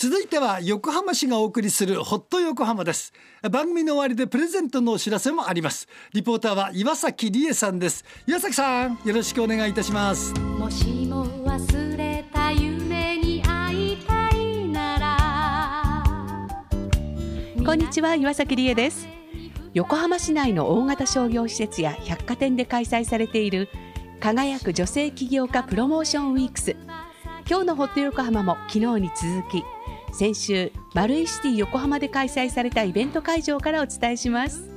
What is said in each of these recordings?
続いては横浜市がお送りするホット横浜です。番組の終わりでプレゼントのお知らせもあります。リポーターは岩崎理恵さんです。岩崎さんよろしくお願いいたします。もしも忘れた夢に会いたいなら。こんにちは岩崎理恵です。横浜市内の大型商業施設や百貨店で開催されている輝く女性起業家プロモーションウィークス。今日のホット横浜も昨日に続き先週マルイシティ横浜で開催されたイベント会場からお伝えします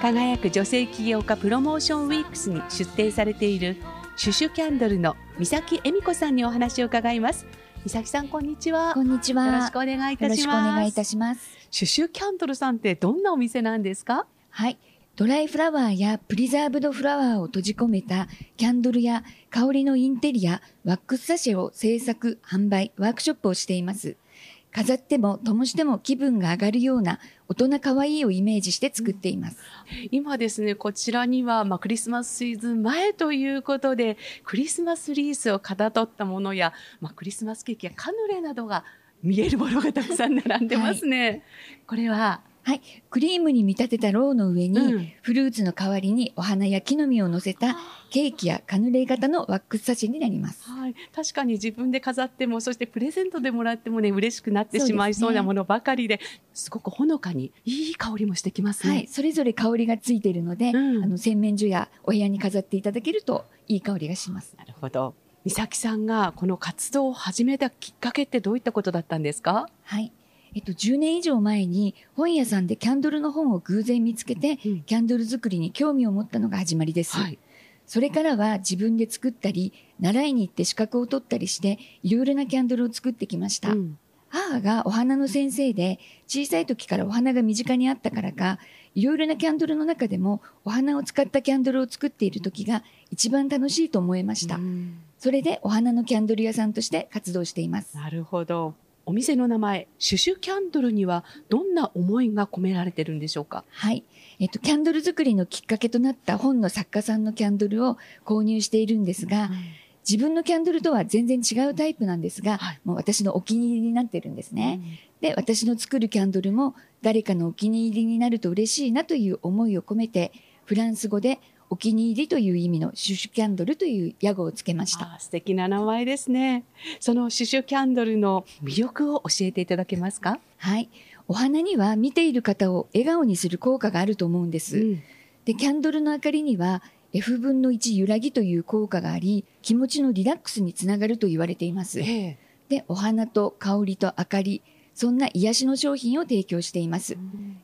輝く女性起業家プロモーションウィークスに出展されているシュシュキャンドルの三崎恵美子さんにお話を伺います三崎さんこんにちはこんにちは。よろしくお願いいたしますよろしくお願いいたします。シュシュキャンドルさんってどんなお店なんですか？はい。ドライフラワーやプリザーブドフラワーを閉じ込めたキャンドルや香りのインテリア、ワックスサシェを制作、販売、ワークショップをしています。飾っても灯しても気分が上がるような大人可愛いをイメージして作っています。今ですね、こちらには、まあ、クリスマスシーズン前ということで、クリスマスリースをかたどったものや、まあ、クリスマスケーキやカヌレなどが見えるものがたくさん並んでますね。これは、はい。クリームに見立てたろうの上に、うんフルーツの代わりにお花や木の実を乗せたケーキやカヌレ型のワックスサシェになります。はい、確かに自分で飾っても、そしてプレゼントでもらってもね、嬉しくなってしまいそうなものばかりで、すごくほのかにいい香りもしてきますね。はい。それぞれ香りがついているので、うんあの、洗面所やお部屋に飾っていただけるといい香りがします。なるほど。美咲さんがこの活動を始めたきっかけってどういったことだったんですか？はい。えっと、10年以上前に本屋さんでキャンドルの本を偶然見つけて、うんキャンドル作りに興味を持ったのが始まりです。はい。それからは自分で作ったり、習いに行って資格を取ったりして、いろいろなキャンドルを作ってきました。うん母がお花の先生で、小さい時からお花が身近にあったからか、いろいろなキャンドルの中でも、お花を使ったキャンドルを作っている時が一番楽しいと思いました。うんそれでお花のキャンドル屋さんとして活動しています。なるほど。お店の名前、シュシュキャンドルにはどんな思いが込められてるんでしょうか？はい。えっと、キャンドル作りのきっかけとなった本の作家さんのキャンドルを購入しているんですが、自分のキャンドルとは全然違うタイプなんですが、はいもう私のお気に入りになってるんですね。で、私の作るキャンドルも誰かのお気に入りになると嬉しいなという思いを込めて、フランス語でお気に入りという意味のシュシュキャンドルという屋号をつけました。あ素敵な名前ですね。そのシュシュキャンドルの魅力を教えていただけますか？はい。お花には見ている方を笑顔にする効果があると思うんです。うんで、キャンドルの明かりには F 分の1揺らぎという効果があり、気持ちのリラックスにつながると言われています。ええで、お花と香りと明かり、そんな癒しの商品を提供しています。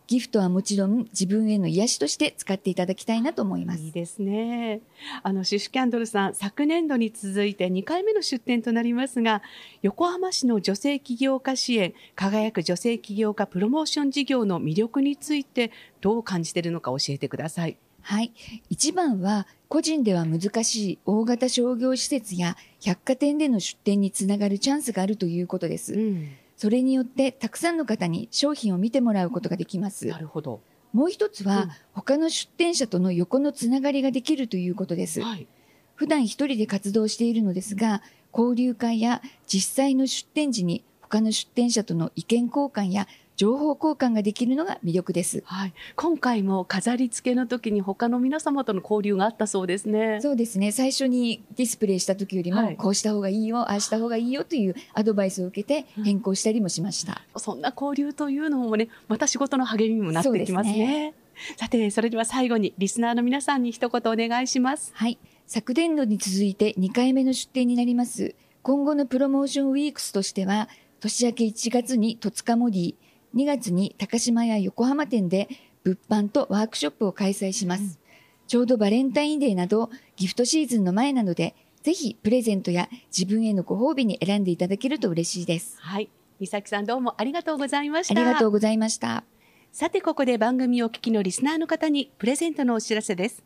ギフトはもちろん自分への癒しとして使っていただきたいなと思いますいい。ですね。あの、シュシュキャンドルさん、昨年度に続いて2回目の出展となりますが、横浜市の女性起業家支援、輝く女性起業家プロモーション事業の魅力について、どう感じているのか教えてください。はい。一番は、個人では難しい大型商業施設や百貨店での出店につながるチャンスがあるということです。ん。それによって、たくさんの方に商品を見てもらうことができます。なるほど。もう一つは、うん他の出店者との横のつながりができるということです。はい。普段一人で活動しているのですが、交流会や実際の出店時に他の出店者との意見交換や情報交換ができるのが魅力です。はい。今回も飾り付けの時に他の皆様との交流があったそうですね。そうですね。最初にディスプレイした時よりも、はいこうした方がいいよ、ああした方がいいよというアドバイスを受けて変更したりもしました。そんな交流というのもね、また仕事の励みにもなってきますそうですね。さて、それでは最後にリスナーの皆さんに一言お願いします。はい。昨年度に続いて2回目の出展になります。今後のプロモーションウィークスとしては、年明け1月に戸塚モディ、2月に高島屋横浜店で物販とワークショップを開催します。ちょうどバレンタインデーなどギフトシーズンの前なので、ぜひプレゼントや自分へのご褒美に選んでいただけると嬉しいです。はい。美咲さんどうもありがとうございました。ありがとうございました。さて、ここで番組をお聞きのリスナーの方にプレゼントのお知らせです。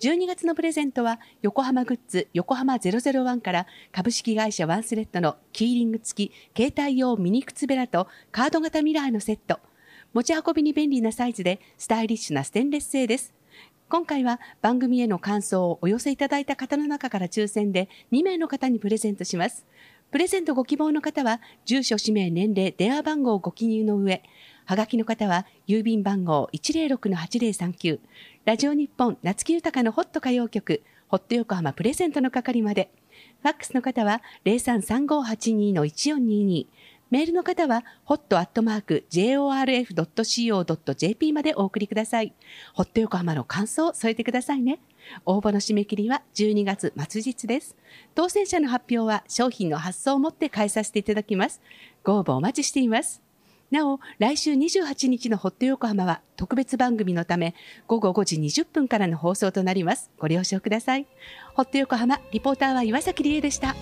12月のプレゼントは、横浜グッズ横浜001から株式会社ワンスレッドのキーリング付き携帯用ミニ靴べらとカード型ミラーのセット。持ち運びに便利なサイズでスタイリッシュなステンレス製です。今回は番組への感想をお寄せいただいた方の中から抽選で2名の方にプレゼントします。プレゼントご希望の方は、住所、氏名、年齢、電話番号をご記入の上、はがきの方は、郵便番号106-8039、ラジオ日本夏木豊のホット歌謡曲、ホット横浜プレゼントの係まで、ファックスの方は033582-1422、メールの方は、hot.jorf.co.jp までお送りください。ホット横浜の感想を添えてくださいね。応募の締め切りは12月末日です。当選者の発表は商品の発送をもって返させていただきます。ご応募お待ちしています。なお、来週28日のホット横浜は特別番組のため、午後5時20分からの放送となります。ご了承ください。ホット横浜、リポーターは岩崎理恵でした。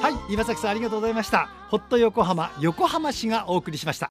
はい岩崎さんありがとうございましたホット横浜横浜市がお送りしました